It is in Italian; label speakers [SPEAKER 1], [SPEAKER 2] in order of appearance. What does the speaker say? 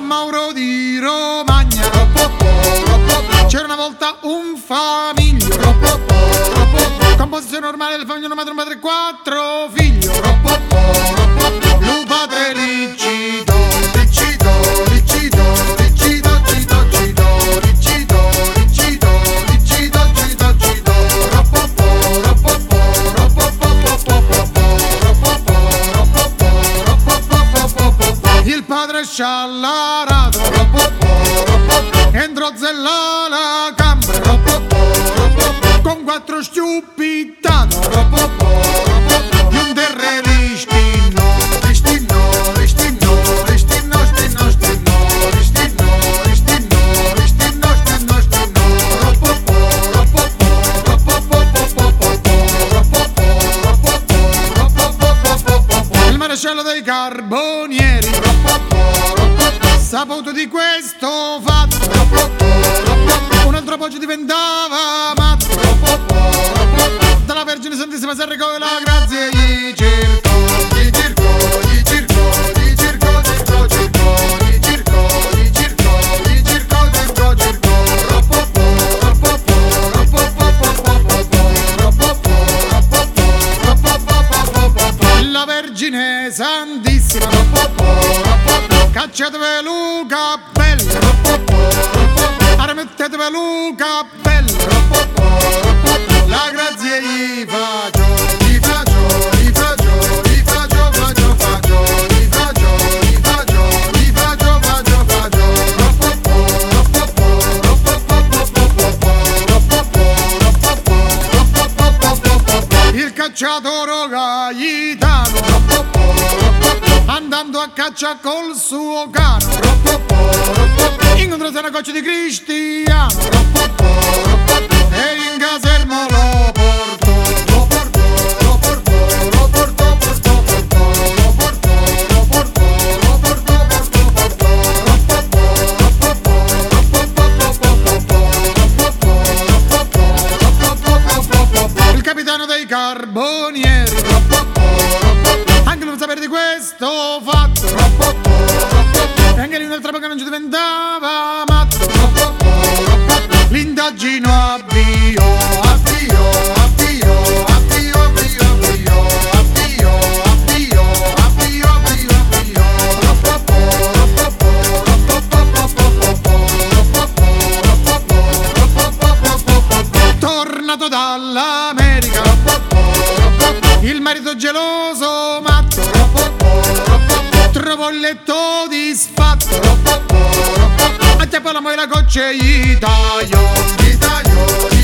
[SPEAKER 1] Mauro di Romagna. C'era una volta un famiglio. Composizione normale del famiglio, una madre, un padre quattro figli. Lupa Riccido, faccia all'arato Entro zella la cambra Con quattro stiupitato Di un terreno maresciallo dei carboni Saputo di questo fatto Un altro po' diventava matto Dalla Vergine Santissima si arrecò la grazia di e di cercò di cercò, di cercò, di cercò, di cercò di cercò, di cercò, di cercò, di cercò La Vergine Santissima Cacciatevi Luca bello. Armettetevi Luca bello cacciatore gaitano. Andando a caccia col suo cano incontrate una goccia di cristiano. E in caserma capitano dei carbonieri. Anche non sapere di questo fatto. E anche lì un'altra poca non ci diventava matto. L'indagino avvio tornato dall'America. Il marito geloso matto. Trovò il letto disfatto a te poi la moglie la goccia gli taglio. Gli taglio